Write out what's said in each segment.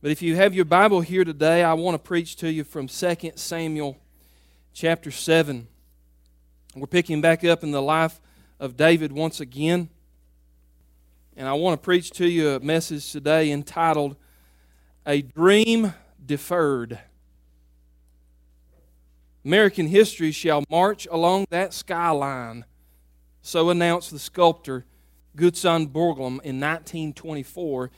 But if you have your Bible here today, I want to preach to you from 2 Samuel chapter 7. We're picking back up in the life of David once again. And I want to preach to you a message today entitled A Dream Deferred. American history shall march along that skyline, so announced the sculptor Gutzon Borglum in 1924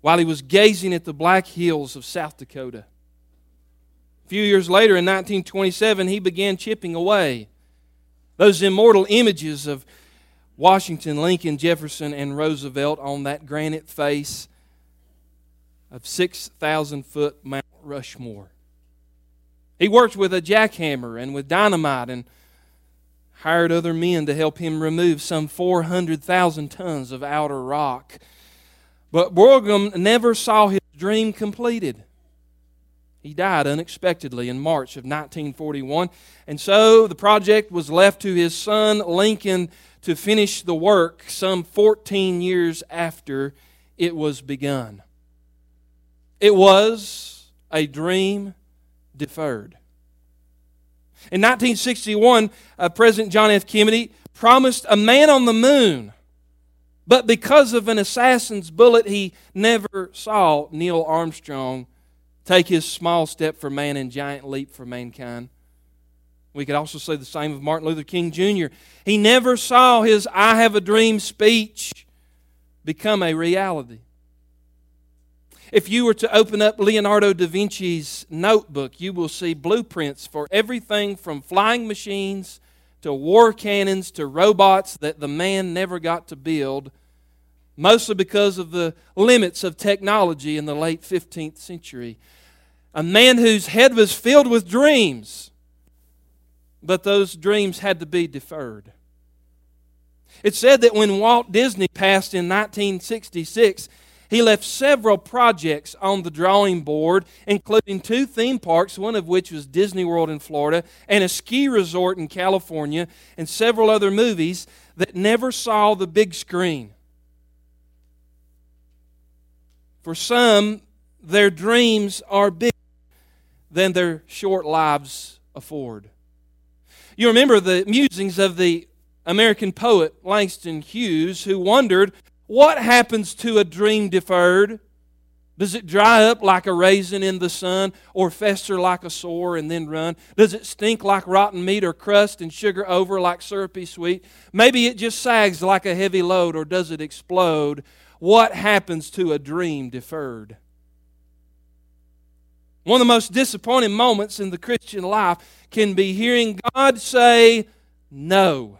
while he was gazing at the black hills of South Dakota. A few years later, in 1927, he began chipping away those immortal images of Washington, Lincoln, Jefferson, and Roosevelt on that granite face of 6,000 foot Mount Rushmore. He worked with a jackhammer and with dynamite and hired other men to help him remove some 400,000 tons of outer rock but Borglum never saw his dream completed. He died unexpectedly in March of 1941, and so the project was left to his son Lincoln to finish the work some 14 years after it was begun. It was a dream deferred. In 1961, uh, President John F. Kennedy promised a man on the moon but because of an assassin's bullet, he never saw Neil Armstrong take his small step for man and giant leap for mankind. We could also say the same of Martin Luther King Jr. He never saw his I Have a Dream speech become a reality. If you were to open up Leonardo da Vinci's notebook, you will see blueprints for everything from flying machines to war cannons to robots that the man never got to build mostly because of the limits of technology in the late 15th century. A man whose head was filled with dreams, but those dreams had to be deferred. It said that when Walt Disney passed in 1966, he left several projects on the drawing board, including two theme parks, one of which was Disney World in Florida, and a ski resort in California, and several other movies that never saw the big screen. For some, their dreams are bigger than their short lives afford. You remember the musings of the American poet Langston Hughes, who wondered what happens to a dream deferred? Does it dry up like a raisin in the sun, or fester like a sore and then run? Does it stink like rotten meat, or crust and sugar over like syrupy sweet? Maybe it just sags like a heavy load, or does it explode what happens to a dream deferred. One of the most disappointing moments in the Christian life can be hearing God say no.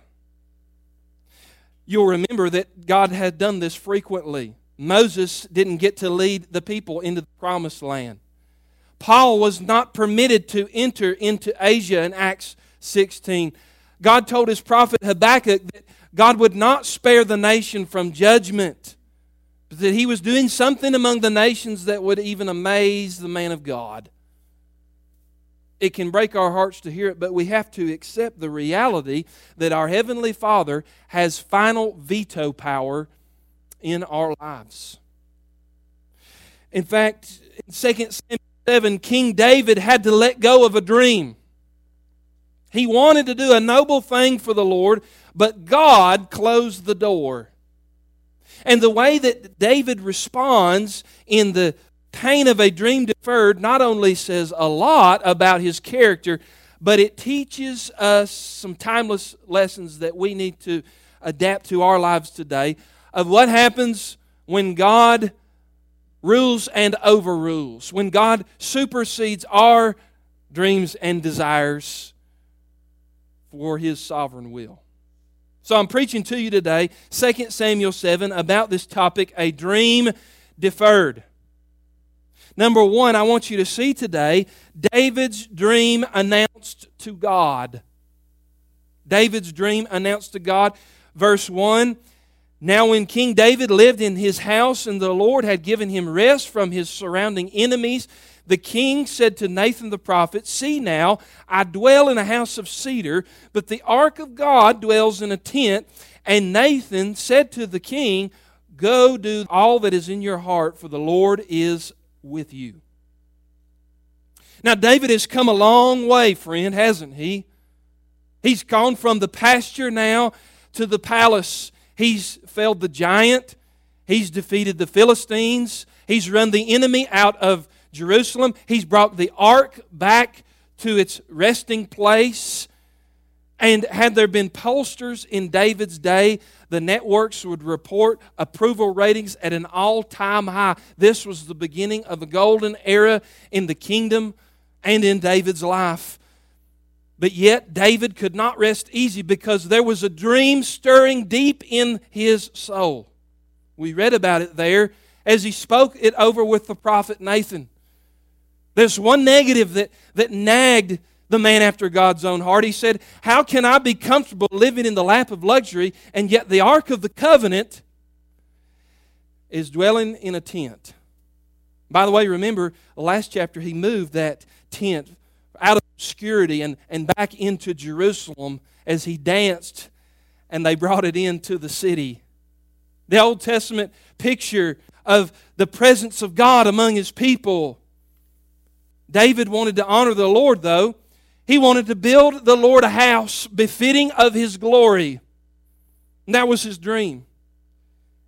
You'll remember that God had done this frequently. Moses didn't get to lead the people into the promised land. Paul was not permitted to enter into Asia in Acts 16. God told his prophet Habakkuk that God would not spare the nation from judgment that he was doing something among the nations that would even amaze the man of God. It can break our hearts to hear it, but we have to accept the reality that our Heavenly Father has final veto power in our lives. In fact, in 2 Samuel 7, King David had to let go of a dream. He wanted to do a noble thing for the Lord, but God closed the door. And the way that David responds in the pain of a dream deferred not only says a lot about his character, but it teaches us some timeless lessons that we need to adapt to our lives today of what happens when God rules and overrules, when God supersedes our dreams and desires for his sovereign will. So I'm preaching to you today, 2 Samuel 7, about this topic a dream deferred. Number one, I want you to see today David's dream announced to God. David's dream announced to God. Verse 1 Now, when King David lived in his house and the Lord had given him rest from his surrounding enemies, the king said to Nathan the prophet, See now, I dwell in a house of cedar, but the ark of God dwells in a tent. And Nathan said to the king, Go do all that is in your heart, for the Lord is with you. Now, David has come a long way, friend, hasn't he? He's gone from the pasture now to the palace. He's felled the giant. He's defeated the Philistines. He's run the enemy out of Jerusalem. He's brought the ark back to its resting place. And had there been pollsters in David's day, the networks would report approval ratings at an all time high. This was the beginning of a golden era in the kingdom and in David's life. But yet, David could not rest easy because there was a dream stirring deep in his soul. We read about it there as he spoke it over with the prophet Nathan. There's one negative that, that nagged the man after God's own heart. He said, How can I be comfortable living in the lap of luxury and yet the Ark of the Covenant is dwelling in a tent? By the way, remember the last chapter, he moved that tent out of obscurity and, and back into Jerusalem as he danced and they brought it into the city. The Old Testament picture of the presence of God among his people. David wanted to honor the Lord, though. He wanted to build the Lord a house befitting of his glory. And that was his dream.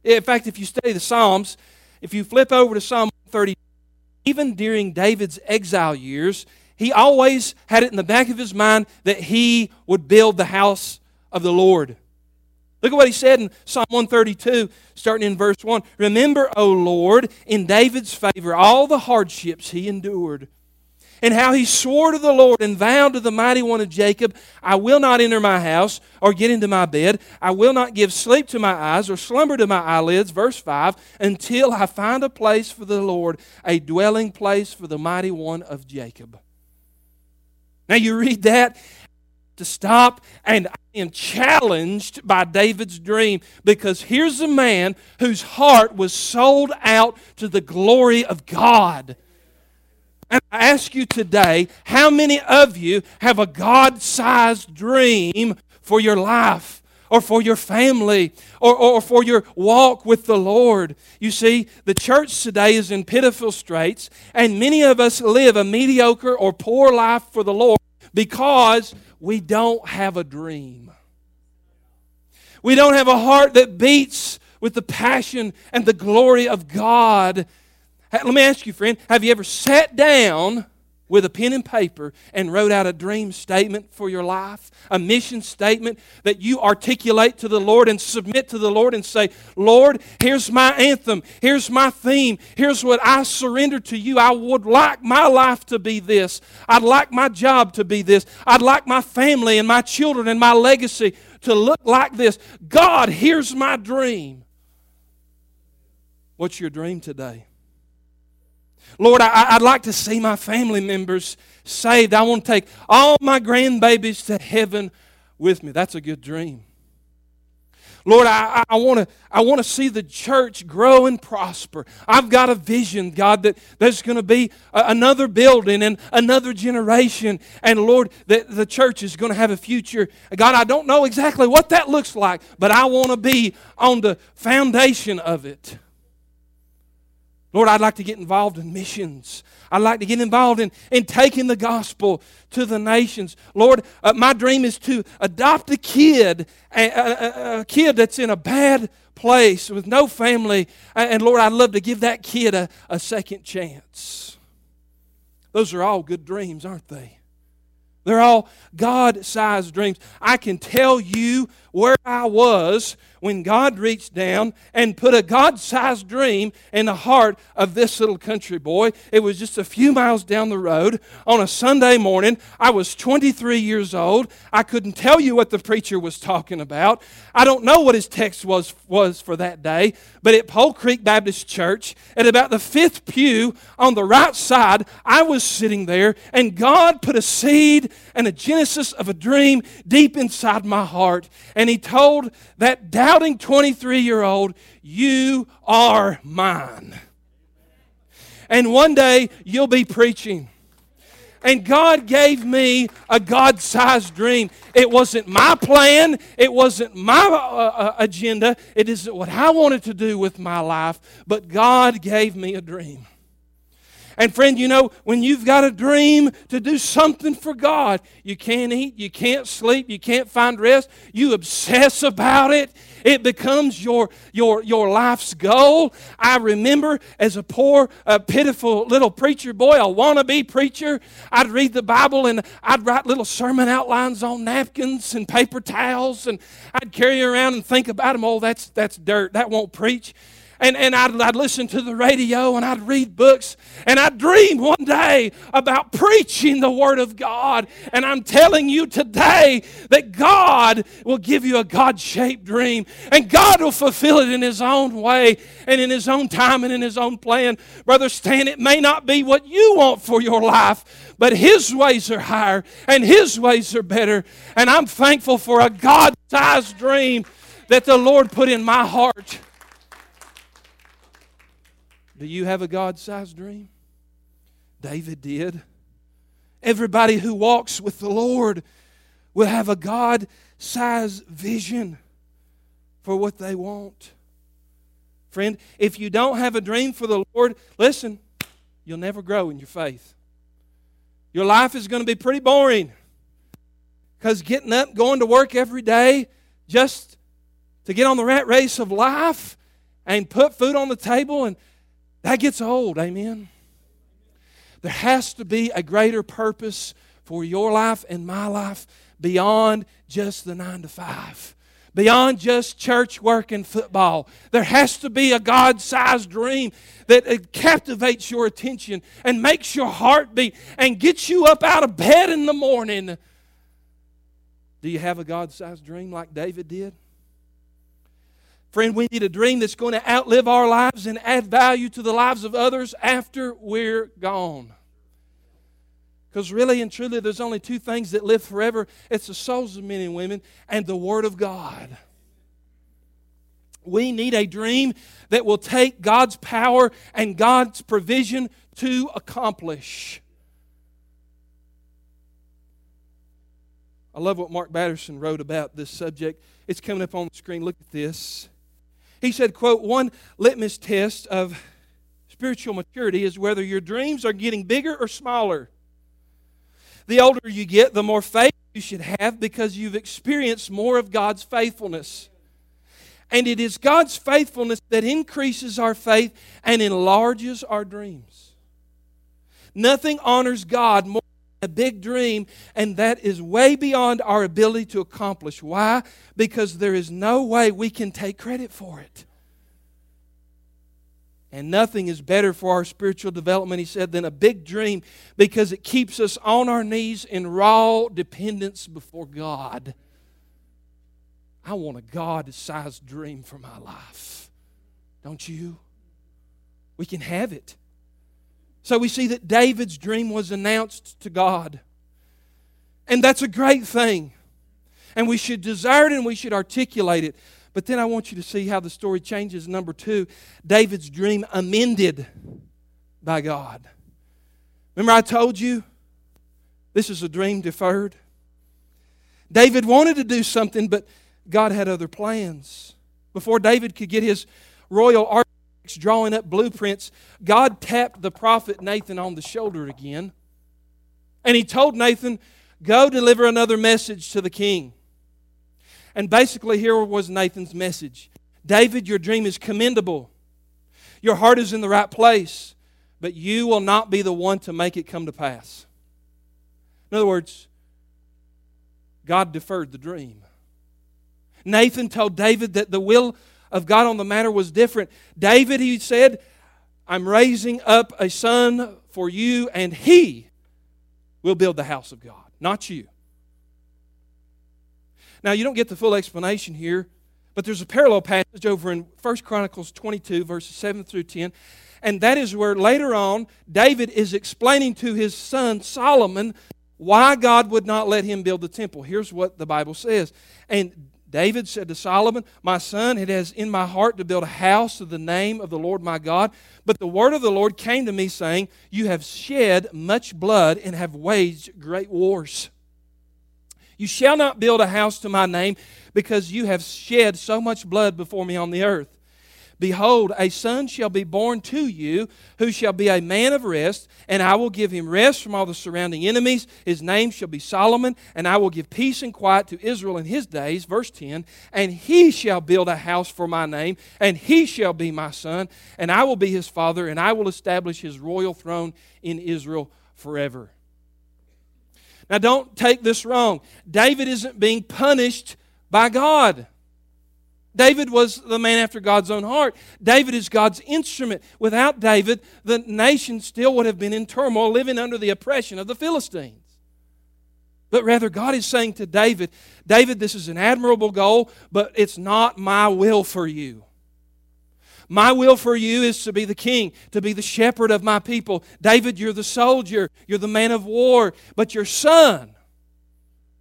In fact, if you study the Psalms, if you flip over to Psalm 30, even during David's exile years, he always had it in the back of his mind that he would build the house of the Lord. Look at what he said in Psalm 132, starting in verse 1. Remember, O Lord, in David's favor, all the hardships he endured and how he swore to the Lord and vowed to the mighty one of Jacob, I will not enter my house or get into my bed. I will not give sleep to my eyes or slumber to my eyelids. Verse 5 until I find a place for the Lord, a dwelling place for the mighty one of Jacob. Now you read that to stop, and I am challenged by David's dream because here's a man whose heart was sold out to the glory of God. And I ask you today how many of you have a God sized dream for your life? Or for your family, or, or for your walk with the Lord. You see, the church today is in pitiful straits, and many of us live a mediocre or poor life for the Lord because we don't have a dream. We don't have a heart that beats with the passion and the glory of God let me ask you, friend, have you ever sat down with a pen and paper and wrote out a dream statement for your life, a mission statement that you articulate to the Lord and submit to the Lord and say, Lord, here's my anthem, here's my theme, here's what I surrender to you. I would like my life to be this. I'd like my job to be this. I'd like my family and my children and my legacy to look like this. God, here's my dream. What's your dream today? Lord, I, would like to see my family members saved. I want to take all my grandbabies to heaven with me. That's a good dream. Lord, I, I want to I want to see the church grow and prosper. I've got a vision, God, that there's going to be a, another building and another generation. And Lord, that the church is going to have a future. God, I don't know exactly what that looks like, but I want to be on the foundation of it. Lord, I'd like to get involved in missions. I'd like to get involved in, in taking the gospel to the nations. Lord, uh, my dream is to adopt a kid, a, a, a, kid that's in a bad place with no family. And Lord, I'd love to give that kid a, a second chance. Those are all good dreams, aren't they? They're all God sized dreams. I can tell you where I was when God reached down and put a God sized dream in the heart of this little country boy. It was just a few miles down the road on a Sunday morning. I was 23 years old. I couldn't tell you what the preacher was talking about. I don't know what his text was, was for that day, but at Pole Creek Baptist Church, at about the fifth pew on the right side, I was sitting there, and God put a seed and a genesis of a dream deep inside my heart. And He told that doubt doubting 23 year old, You are mine. And one day you'll be preaching. And God gave me a God sized dream. It wasn't my plan, it wasn't my uh, uh, agenda, it isn't what I wanted to do with my life, but God gave me a dream. And friend, you know, when you've got a dream to do something for God, you can't eat, you can't sleep, you can't find rest, you obsess about it. It becomes your, your, your life's goal. I remember as a poor, uh, pitiful little preacher boy, a wannabe preacher, I'd read the Bible and I'd write little sermon outlines on napkins and paper towels, and I'd carry around and think about them. Oh, that's, that's dirt. That won't preach and, and I'd, I'd listen to the radio and I'd read books and I'd dream one day about preaching the Word of God. And I'm telling you today that God will give you a God shaped dream and God will fulfill it in His own way and in His own time and in His own plan. Brother Stan, it may not be what you want for your life, but His ways are higher and His ways are better. And I'm thankful for a God sized dream that the Lord put in my heart. Do you have a God sized dream? David did. Everybody who walks with the Lord will have a God sized vision for what they want. Friend, if you don't have a dream for the Lord, listen, you'll never grow in your faith. Your life is going to be pretty boring because getting up, going to work every day just to get on the rat race of life and put food on the table and that gets old, amen? There has to be a greater purpose for your life and my life beyond just the nine to five, beyond just church work and football. There has to be a God sized dream that uh, captivates your attention and makes your heart beat and gets you up out of bed in the morning. Do you have a God sized dream like David did? Friend, we need a dream that's going to outlive our lives and add value to the lives of others after we're gone. Because really and truly, there's only two things that live forever it's the souls of men and women and the Word of God. We need a dream that will take God's power and God's provision to accomplish. I love what Mark Batterson wrote about this subject. It's coming up on the screen. Look at this. He said, quote, one litmus test of spiritual maturity is whether your dreams are getting bigger or smaller. The older you get, the more faith you should have because you've experienced more of God's faithfulness. And it is God's faithfulness that increases our faith and enlarges our dreams. Nothing honors God more a big dream, and that is way beyond our ability to accomplish. Why? Because there is no way we can take credit for it. And nothing is better for our spiritual development, he said, than a big dream because it keeps us on our knees in raw dependence before God. I want a God sized dream for my life. Don't you? We can have it. So we see that David's dream was announced to God. And that's a great thing. And we should desire it and we should articulate it. But then I want you to see how the story changes. Number two, David's dream amended by God. Remember, I told you this is a dream deferred? David wanted to do something, but God had other plans. Before David could get his royal drawing up blueprints, God tapped the prophet Nathan on the shoulder again. And he told Nathan, Go deliver another message to the king. And basically, here was Nathan's message David, your dream is commendable. Your heart is in the right place, but you will not be the one to make it come to pass. In other words, God deferred the dream. Nathan told David that the will of God on the matter was different. David, he said, I'm raising up a son for you, and he will build the house of God, not you. Now, you don't get the full explanation here, but there's a parallel passage over in 1 Chronicles 22, verses 7 through 10. And that is where later on David is explaining to his son Solomon why God would not let him build the temple. Here's what the Bible says. And David said to Solomon, My son, it has in my heart to build a house to the name of the Lord my God. But the word of the Lord came to me, saying, You have shed much blood and have waged great wars. You shall not build a house to my name, because you have shed so much blood before me on the earth. Behold, a son shall be born to you, who shall be a man of rest, and I will give him rest from all the surrounding enemies. His name shall be Solomon, and I will give peace and quiet to Israel in his days. Verse 10 And he shall build a house for my name, and he shall be my son, and I will be his father, and I will establish his royal throne in Israel forever. Now, don't take this wrong. David isn't being punished by God. David was the man after God's own heart. David is God's instrument. Without David, the nation still would have been in turmoil, living under the oppression of the Philistines. But rather, God is saying to David, David, this is an admirable goal, but it's not my will for you. My will for you is to be the king, to be the shepherd of my people. David, you're the soldier, you're the man of war, but your son,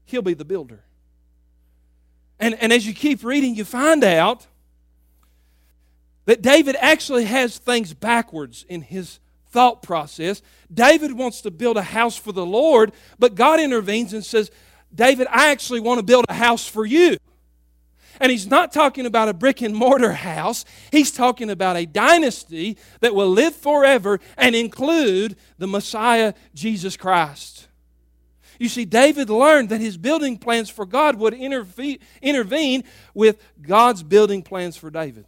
he'll be the builder. And, and as you keep reading, you find out that David actually has things backwards in his thought process. David wants to build a house for the Lord, but God intervenes and says, David, I actually want to build a house for you. And he's not talking about a brick and mortar house. He's talking about a dynasty that will live forever and include the Messiah, Jesus Christ. You see, David learned that his building plans for God would intervene with God's building plans for David.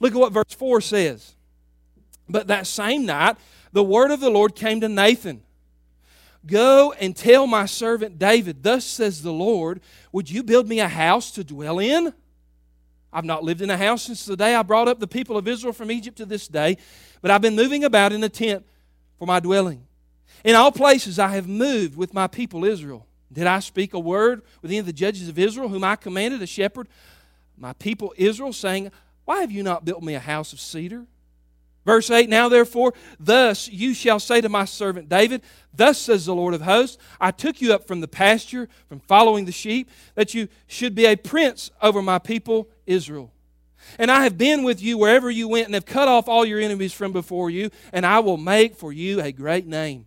Look at what verse 4 says. But that same night, the word of the Lord came to Nathan Go and tell my servant David, Thus says the Lord, Would you build me a house to dwell in? I've not lived in a house since the day I brought up the people of Israel from Egypt to this day, but I've been moving about in a tent for my dwelling. In all places I have moved with my people Israel. Did I speak a word with any of the judges of Israel, whom I commanded a shepherd, my people Israel, saying, Why have you not built me a house of cedar? Verse 8 Now therefore, thus you shall say to my servant David, Thus says the Lord of hosts, I took you up from the pasture, from following the sheep, that you should be a prince over my people Israel. And I have been with you wherever you went, and have cut off all your enemies from before you, and I will make for you a great name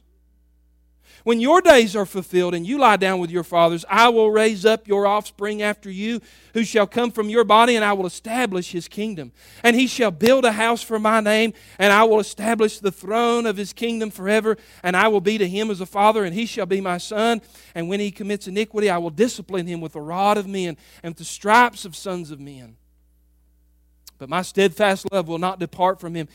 when your days are fulfilled and you lie down with your fathers, I will raise up your offspring after you, who shall come from your body, and I will establish his kingdom. And he shall build a house for my name, and I will establish the throne of his kingdom forever. And I will be to him as a father, and he shall be my son. And when he commits iniquity, I will discipline him with the rod of men and with the stripes of sons of men. But my steadfast love will not depart from him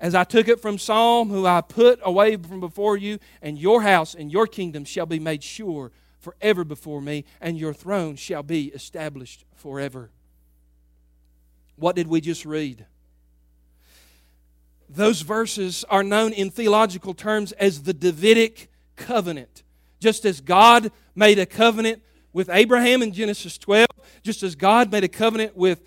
as I took it from Saul, who I put away from before you, and your house and your kingdom shall be made sure forever before me, and your throne shall be established forever. What did we just read? Those verses are known in theological terms as the Davidic covenant. Just as God made a covenant with Abraham in Genesis 12, just as God made a covenant with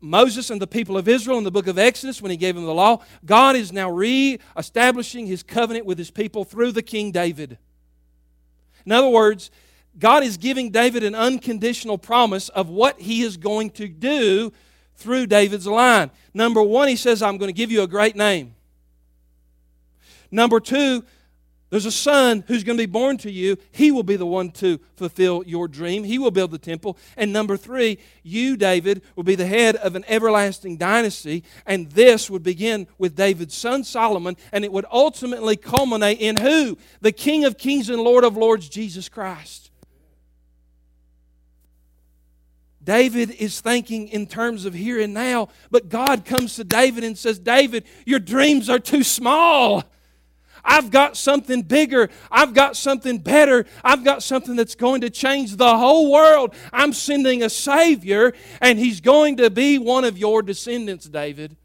Moses and the people of Israel in the book of Exodus when he gave them the law, God is now re establishing his covenant with his people through the King David. In other words, God is giving David an unconditional promise of what he is going to do through David's line. Number one, he says, I'm going to give you a great name. Number two, there's a son who's going to be born to you. He will be the one to fulfill your dream. He will build the temple. And number three, you, David, will be the head of an everlasting dynasty. And this would begin with David's son Solomon, and it would ultimately culminate in who? The King of Kings and Lord of Lords, Jesus Christ. David is thinking in terms of here and now, but God comes to David and says, David, your dreams are too small. I've got something bigger. I've got something better. I've got something that's going to change the whole world. I'm sending a Savior, and He's going to be one of your descendants, David.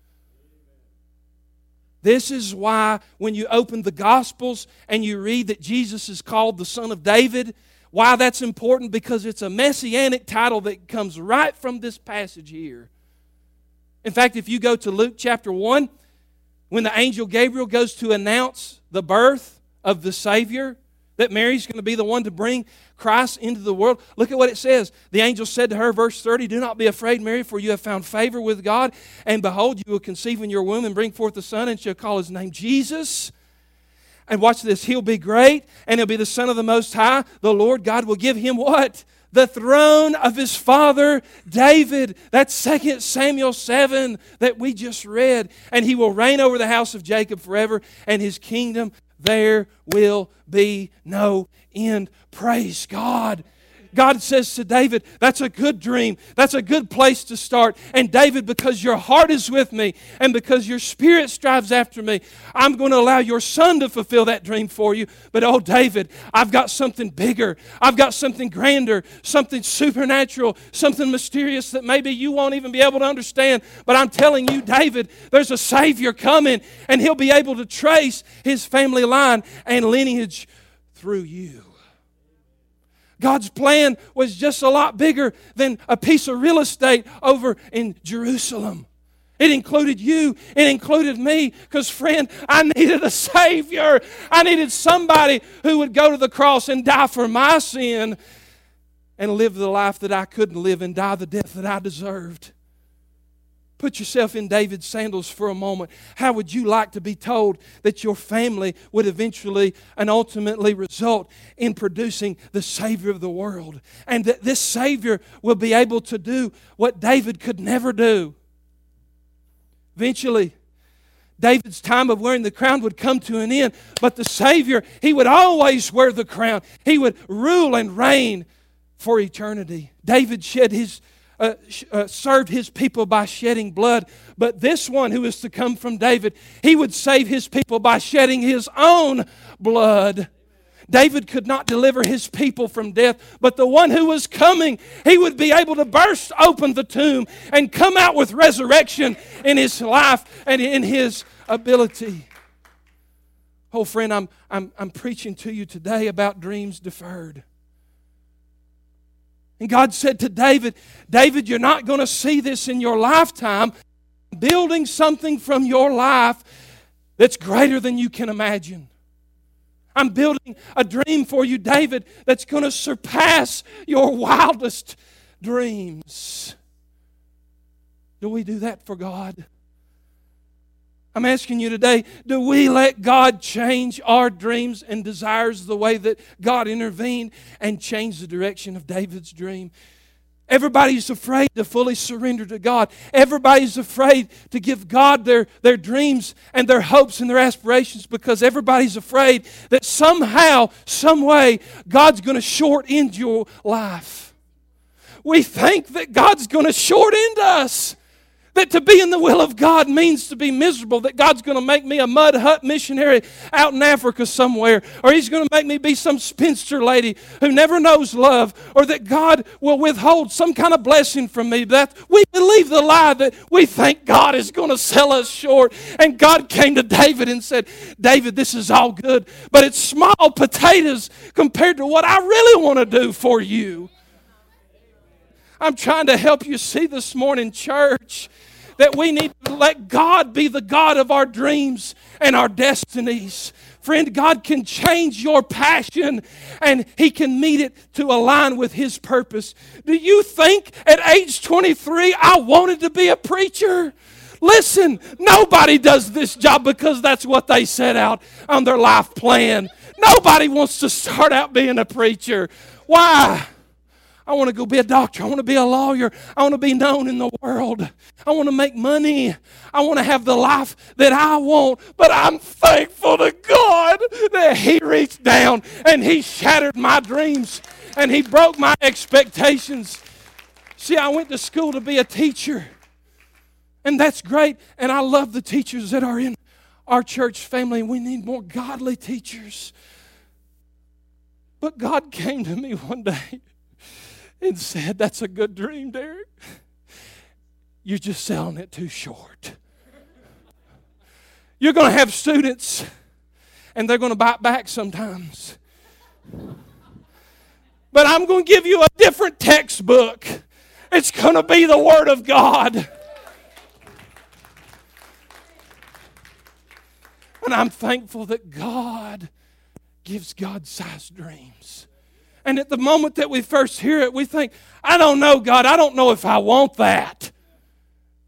This is why when you open the Gospels and you read that Jesus is called the Son of David, why that's important because it's a messianic title that comes right from this passage here. In fact, if you go to Luke chapter 1, when the angel Gabriel goes to announce the birth of the Savior, that Mary's going to be the one to bring Christ into the world. Look at what it says. The angel said to her, verse 30, Do not be afraid, Mary, for you have found favor with God. And behold, you will conceive in your womb and bring forth a son, and shall call his name Jesus. And watch this, he'll be great, and he'll be the Son of the Most High. The Lord God will give him what? The throne of his father David. That's 2 Samuel 7 that we just read. And he will reign over the house of Jacob forever, and his kingdom there will be no end. Praise God. God says to David, That's a good dream. That's a good place to start. And David, because your heart is with me and because your spirit strives after me, I'm going to allow your son to fulfill that dream for you. But oh, David, I've got something bigger. I've got something grander, something supernatural, something mysterious that maybe you won't even be able to understand. But I'm telling you, David, there's a Savior coming, and he'll be able to trace his family line and lineage through you. God's plan was just a lot bigger than a piece of real estate over in Jerusalem. It included you. It included me. Because, friend, I needed a Savior. I needed somebody who would go to the cross and die for my sin and live the life that I couldn't live and die the death that I deserved. Put yourself in David's sandals for a moment. How would you like to be told that your family would eventually and ultimately result in producing the Savior of the world? And that this Savior will be able to do what David could never do. Eventually, David's time of wearing the crown would come to an end, but the Savior, he would always wear the crown. He would rule and reign for eternity. David shed his uh, uh, served his people by shedding blood. But this one who is to come from David, he would save his people by shedding his own blood. David could not deliver his people from death, but the one who was coming, he would be able to burst open the tomb and come out with resurrection in his life and in his ability. Oh, friend, I'm, I'm, I'm preaching to you today about dreams deferred. And God said to David, David, you're not going to see this in your lifetime. I'm Building something from your life that's greater than you can imagine. I'm building a dream for you, David, that's going to surpass your wildest dreams. Do we do that for God? I'm asking you today do we let God change our dreams and desires the way that God intervened and changed the direction of David's dream? Everybody's afraid to fully surrender to God. Everybody's afraid to give God their, their dreams and their hopes and their aspirations because everybody's afraid that somehow, some way, God's going to short end your life. We think that God's going to short end us. That to be in the will of God means to be miserable, that God's going to make me a mud hut missionary out in Africa somewhere, or He's going to make me be some spinster lady who never knows love, or that God will withhold some kind of blessing from me. That we believe the lie that we think God is going to sell us short. And God came to David and said, David, this is all good, but it's small potatoes compared to what I really want to do for you. I'm trying to help you see this morning, church, that we need to let God be the God of our dreams and our destinies. Friend, God can change your passion and He can meet it to align with His purpose. Do you think at age 23 I wanted to be a preacher? Listen, nobody does this job because that's what they set out on their life plan. Nobody wants to start out being a preacher. Why? I want to go be a doctor. I want to be a lawyer. I want to be known in the world. I want to make money. I want to have the life that I want. But I'm thankful to God that He reached down and He shattered my dreams and He broke my expectations. See, I went to school to be a teacher. And that's great. And I love the teachers that are in our church family. We need more godly teachers. But God came to me one day and said, That's a good dream, Derrick. You're just selling it too short. You're going to have students, and they're going to bite back sometimes. But I'm going to give you a different textbook. It's going to be the Word of God. And I'm thankful that God gives God sized dreams. And at the moment that we first hear it, we think, I don't know, God, I don't know if I want that.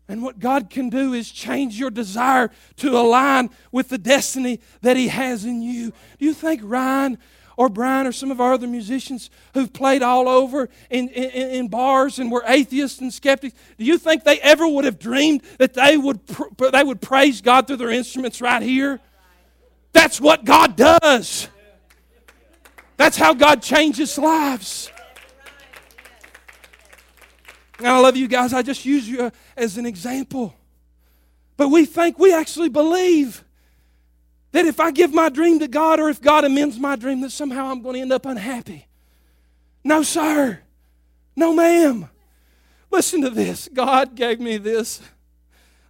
And what God can do is change your desire to align with the destiny that He has in you. Do you think Ryan or Brian or some of our other musicians who've played all over in, in, in bars and were atheists and skeptics, do you think they ever would have dreamed that they would, they would praise God through their instruments right here? That's what God does. That's how God changes lives. And I love you guys. I just use you as an example. But we think, we actually believe that if I give my dream to God or if God amends my dream, that somehow I'm going to end up unhappy. No, sir. No, ma'am. Listen to this. God gave me this.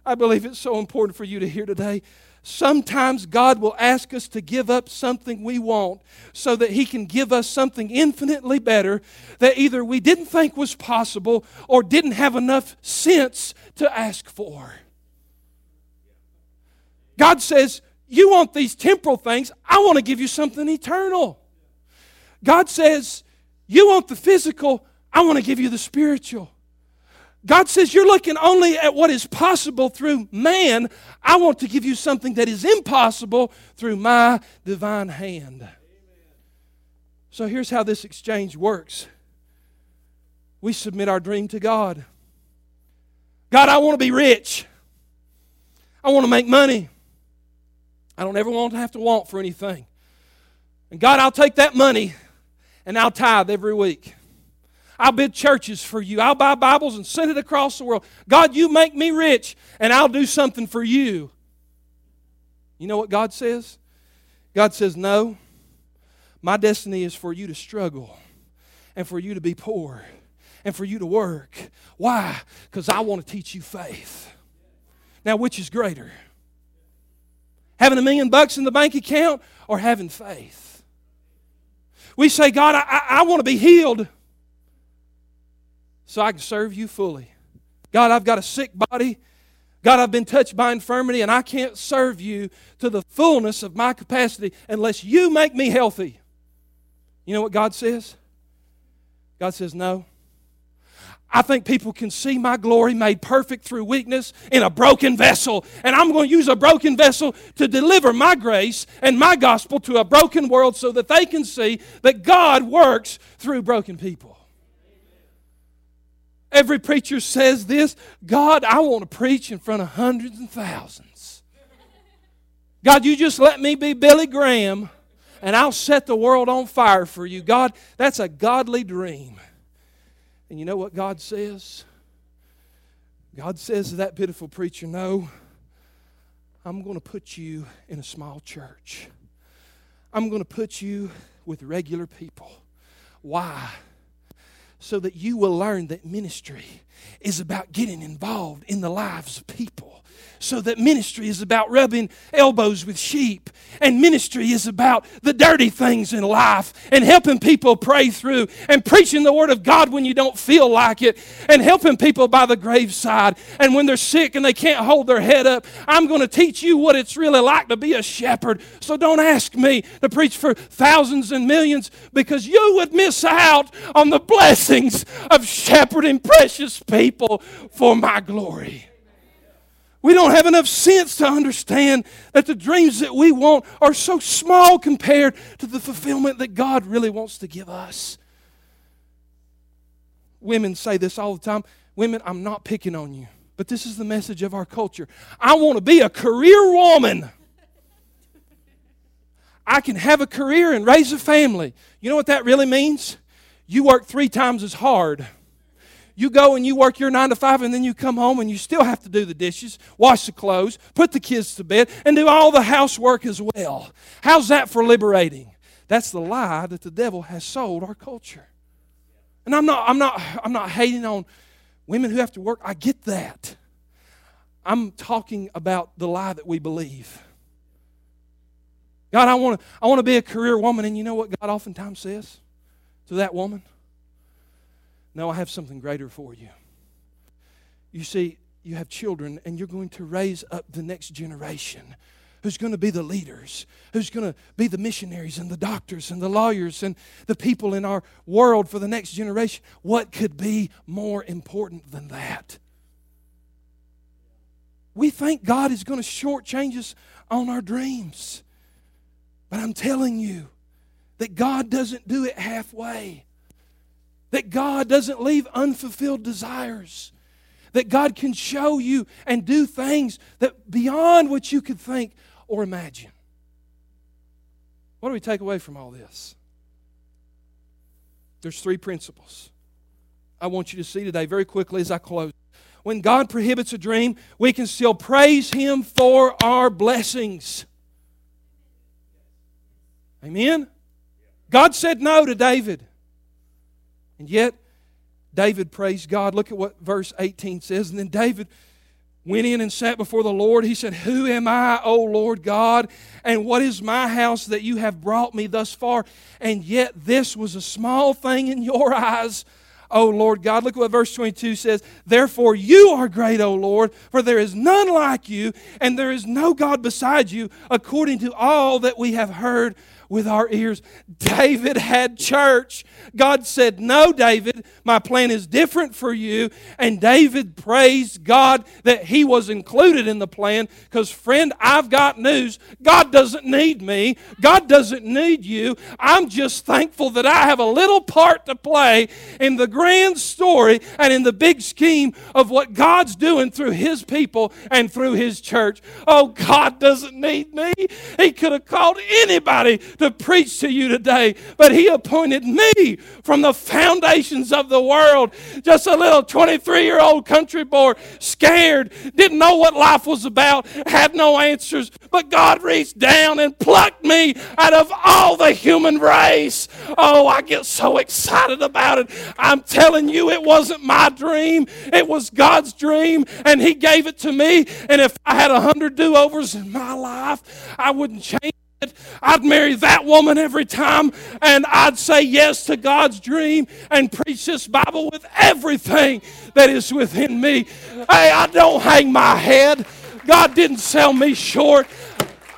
I believe it's so important for you to hear today. Sometimes God will ask us to give up something we want so that He can give us something infinitely better that either we didn't think was possible or didn't have enough sense to ask for. God says, You want these temporal things, I want to give you something eternal. God says, You want the physical, I want to give you the spiritual. God says, You're looking only at what is possible through man. I want to give you something that is impossible through my divine hand. So here's how this exchange works we submit our dream to God. God, I want to be rich. I want to make money. I don't ever want to have to want for anything. And God, I'll take that money and I'll tithe every week. I'll build churches for you. I'll buy Bibles and send it across the world. God, you make me rich, and I'll do something for you. You know what God says? God says, No, my destiny is for you to struggle and for you to be poor and for you to work. Why? Because I want to teach you faith. Now, which is greater? Having a million bucks in the bank account or having faith? We say, God, I, I, I want to be healed so I can serve you fully. God, I've got a sick body. God, I've been touched by infirmity, and I can't serve you to the fullness of my capacity unless you make me healthy. You know what God says? God says, No. I think people can see my glory made perfect through weakness in a broken vessel. And I'm going to use a broken vessel to deliver my grace and my gospel to a broken world so that they can see that God works through broken people. Every preacher says this God, I want to preach in front of hundreds and thousands. God, you just let me be Billy Graham and I'll set the world on fire for you. God, that's a godly dream. And you know what God says? God says to that pitiful preacher, No, I'm going to put you in a small church. I'm going to put you with regular people. Why? So that you will learn that ministry is about getting involved in the lives of people so that ministry is about rubbing elbows with sheep, and ministry is about the dirty things in life, and helping people pray through, and preaching the Word of God when you don't feel like it, and helping people by the graveside. And when they're sick and they can't hold their head up, I'm going to teach you what it's really like to be a shepherd. So don't ask me to preach for thousands and millions because you would miss out on the blessings of shepherding precious people for my glory. We don't have enough sense to understand that the dreams that we want are so small compared to the fulfillment that God really wants to give us. Women say this all the time. Women, I'm not picking on you, but this is the message of our culture. I want to be a career woman. I can have a career and raise a family. You know what that really means? You work three times as hard you go and you work your nine to five, and then you come home and you still have to do the dishes, wash the clothes, put the kids to bed, and do all the housework as well. How's that for liberating? That's the lie that the devil has sold our culture. And I'm not, I'm not, I'm not hating on women who have to work. I get that. I'm talking about the lie that we believe. God, I want to, I want to be a career woman, and you know what God oftentimes says to that woman? No, I have something greater for you. You see, you have children, and you're going to raise up the next generation who's going to be the leaders, who's going to be the missionaries and the doctors and the lawyers and the people in our world for the next generation. What could be more important than that? We think God is going to shortchange us on our dreams. But I'm telling you that God doesn't do it halfway, that God doesn't leave unfulfilled desires that God can show you and do things that beyond what you could think or imagine. What do we take away from all this? There's three principles I want you to see today very quickly as I close. When God prohibits a dream, we can still praise Him for our blessings. Amen? God said no to David. And yet, David praised God. Look at what verse 18 says. And then David went in and sat before the Lord. He said, Who am I, O Lord God? And what is my house that you have brought me thus far? And yet this was a small thing in your eyes. O Lord God. Look at what verse 22 says. Therefore, you are great, O Lord, for there is none like you, and there is no God beside you, according to all that we have heard with our ears. David had church. God said, No, David, my plan is different for you. And David praised God that he was included in the plan because, friend, I've got news. God doesn't need me, God doesn't need you. I'm just thankful that I have a little part to play in the grand story and in the big scheme of what God's doing through his people and through his church. Oh, God doesn't need me. He could have called anybody to preach to you today, but He appointed me from the foundations of the world. Just a little 23 year old country boy, scared, didn't know what life was about, had no answers, but God reached down and plucked me out of all the human race. Oh, I get so excited about it. I'm telling you, it wasn't my dream, it was God's dream, and He gave it to me. And if I had a hundred do overs in my life, I wouldn't change I'd marry that woman every time, and I'd say yes to God's dream and preach this Bible with everything that is within me. Hey, I don't hang my head. God didn't sell me short.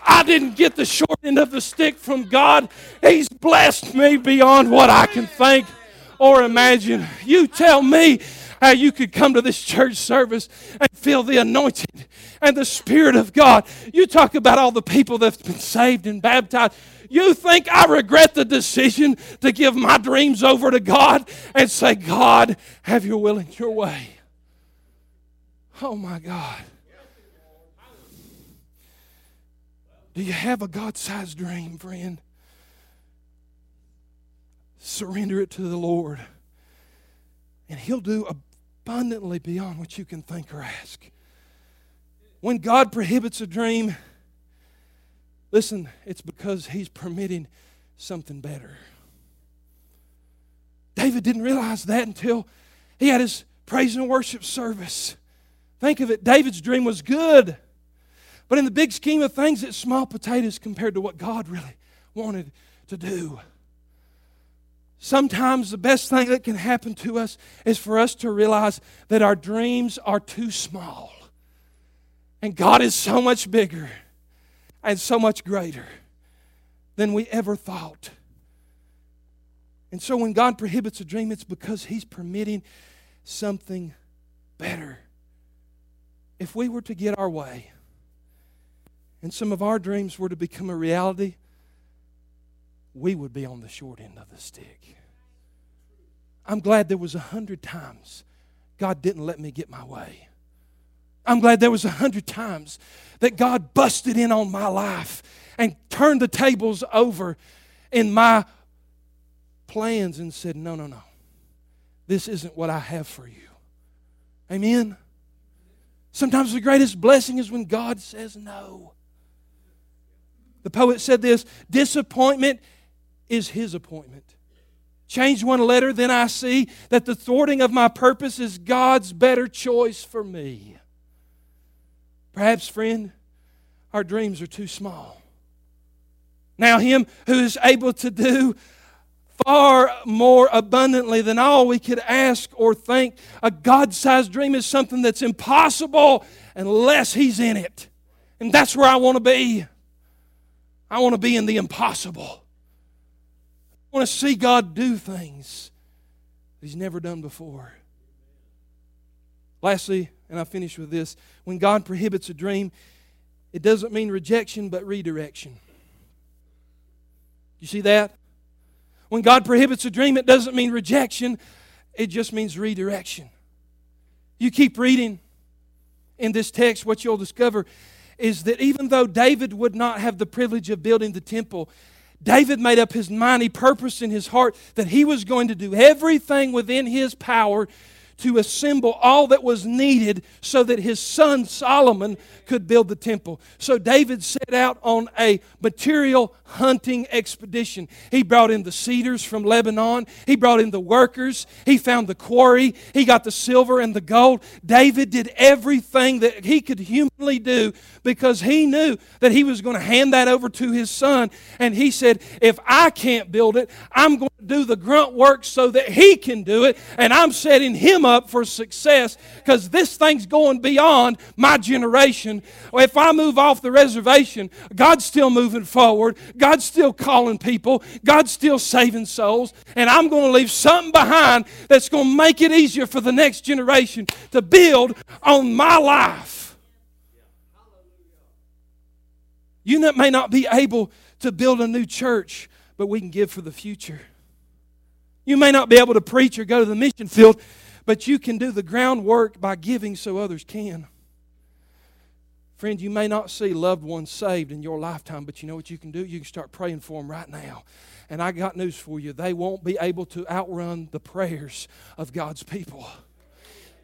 I didn't get the short end of the stick from God. He's blessed me beyond what I can think or imagine. You tell me how you could come to this church service and feel the anointing and the Spirit of God. You talk about all the people that's been saved and baptized. You think I regret the decision to give my dreams over to God and say, God, have your will in your way? Oh my God. Do you have a God sized dream, friend? Surrender it to the Lord, and He'll do abundantly beyond what you can think or ask. When God prohibits a dream, listen, it's because He's permitting something better. David didn't realize that until he had his praise and worship service. Think of it, David's dream was good. But in the big scheme of things, it's small potatoes compared to what God really wanted to do. Sometimes the best thing that can happen to us is for us to realize that our dreams are too small. And God is so much bigger and so much greater than we ever thought. And so when God prohibits a dream, it's because He's permitting something better. If we were to get our way and some of our dreams were to become a reality, we would be on the short end of the stick. I'm glad there was a hundred times God didn't let me get my way. I'm glad there was a hundred times that God busted in on my life and turned the tables over in my plans and said, No, no, no. This isn't what I have for you. Amen? Sometimes the greatest blessing is when God says no. The poet said this disappointment is his appointment. Change one letter, then I see that the thwarting of my purpose is God's better choice for me. Perhaps, friend, our dreams are too small. Now, Him who is able to do far more abundantly than all we could ask or think, a God sized dream is something that's impossible unless He's in it. And that's where I want to be. I want to be in the impossible. Want to see God do things He's never done before. Lastly, and I finish with this when God prohibits a dream, it doesn't mean rejection, but redirection. You see that? When God prohibits a dream, it doesn't mean rejection, it just means redirection. You keep reading in this text, what you'll discover is that even though David would not have the privilege of building the temple, David made up his mind, he purposed in his heart that he was going to do everything within his power to assemble all that was needed so that his son Solomon could build the temple. So David set out on a material hunting expedition. He brought in the cedars from Lebanon, he brought in the workers, he found the quarry, he got the silver and the gold. David did everything that he could humanly do because he knew that he was going to hand that over to his son. And he said, If I can't build it, I'm going to do the grunt work so that he can do it. And I'm setting him up for success because this thing's going beyond my generation. If I move off the reservation, God's still moving forward. God's still calling people. God's still saving souls. And I'm going to leave something behind that's going to make it easier for the next generation to build on my life. You may not be able to build a new church, but we can give for the future. You may not be able to preach or go to the mission field, but you can do the groundwork by giving so others can. Friend, you may not see loved ones saved in your lifetime, but you know what you can do? You can start praying for them right now. And I got news for you. They won't be able to outrun the prayers of God's people.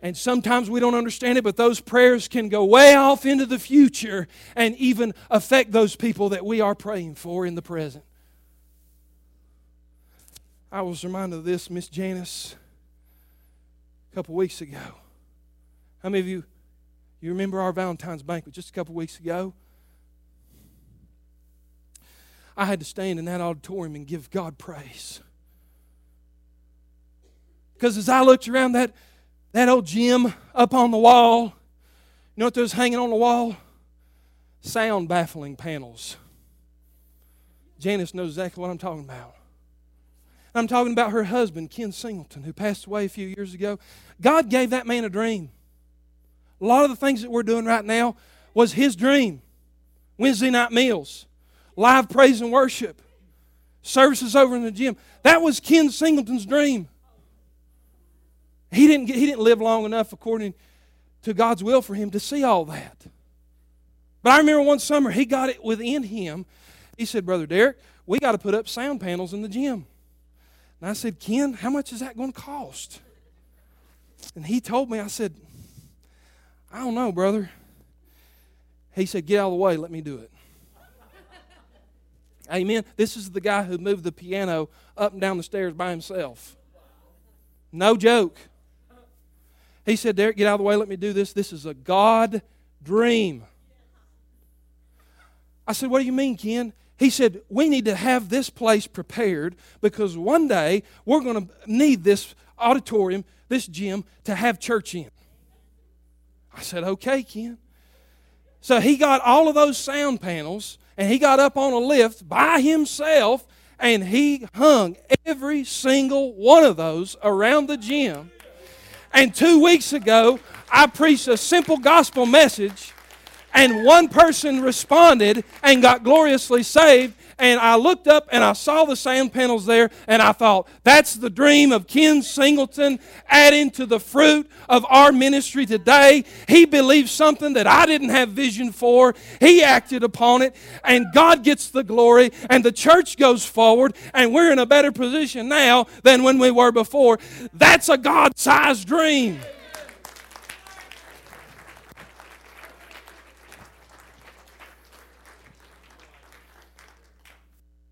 And sometimes we don't understand it, but those prayers can go way off into the future and even affect those people that we are praying for in the present. I was reminded of this, Miss Janice, a couple weeks ago. How many of you you remember our Valentine's banquet just a couple weeks ago? I had to stand in that auditorium and give God praise. Because as I looked around that, that old gym up on the wall, you know what was hanging on the wall? Sound baffling panels. Janice knows exactly what I'm talking about. I'm talking about her husband, Ken Singleton, who passed away a few years ago. God gave that man a dream. A lot of the things that we're doing right now was his dream. Wednesday night meals, live praise and worship, services over in the gym. That was Ken Singleton's dream. He didn't, get, he didn't live long enough according to God's will for him to see all that. But I remember one summer he got it within him. He said, Brother Derrick, we got to put up sound panels in the gym. And I said, Ken, how much is that going to cost? And he told me, I said, I don't know, brother. He said, Get out of the way, let me do it. Amen. This is the guy who moved the piano up and down the stairs by himself. No joke. He said, Derrick, get out of the way, let me do this. This is a God dream. I said, What do you mean, Ken? He said, We need to have this place prepared because one day we're going to need this auditorium, this gym, to have church in. I said, okay, Ken. So he got all of those sound panels and he got up on a lift by himself and he hung every single one of those around the gym. And two weeks ago, I preached a simple gospel message, and one person responded and got gloriously saved, and I looked up and I saw the sound panels there, and I thought, that's the dream of Ken Singleton adding to the fruit of our ministry today. He believed something that I didn't have vision for. He acted upon it, and God gets the glory, and the church goes forward, and we're in a better position now than when we were before. That's a God sized dream.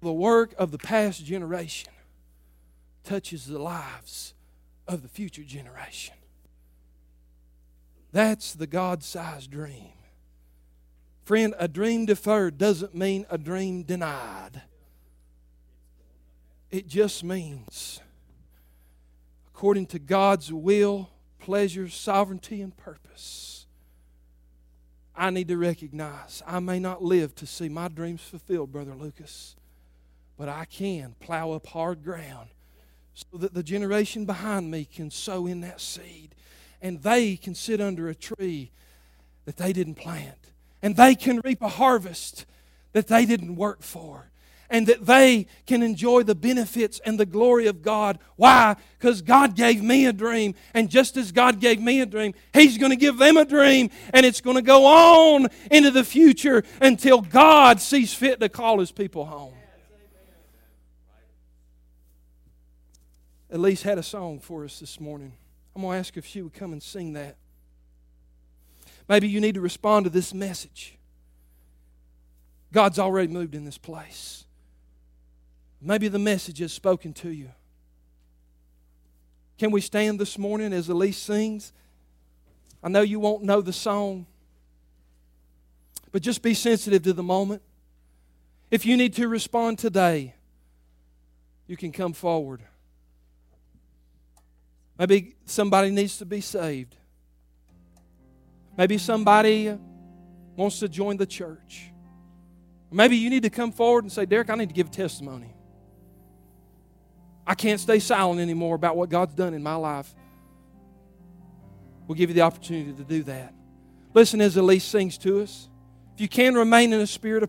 The work of the past generation touches the lives of the future generation. That's the God sized dream. Friend, a dream deferred doesn't mean a dream denied. It just means, according to God's will, pleasure, sovereignty, and purpose, I need to recognize I may not live to see my dreams fulfilled, Brother Lucas, but I can plow up hard ground so that the generation behind me can sow in that seed and they can sit under a tree that they didn't plant and they can reap a harvest that they didn't work for and that they can enjoy the benefits and the glory of God. Why? Because God gave me a dream, and just as God gave me a dream, He's going to give them a dream, and it's going to go on into the future until God sees fit to call His people home. Elise had a song for us this morning. I'm going to ask if she would come and sing that. Maybe you need to respond to this message. God's already moved in this place. Maybe the message has spoken to you. Can we stand this morning as Elise sings? I know you won't know the song, but just be sensitive to the moment. If you need to respond today, you can come forward. Maybe somebody needs to be saved. Maybe somebody wants to join the church. Maybe you need to come forward and say, Derrick, I need to give a testimony. I can't stay silent anymore about what God's done in my life. We'll give you the opportunity to do that. Listen as Elise sings to us. If you can remain in a spirit of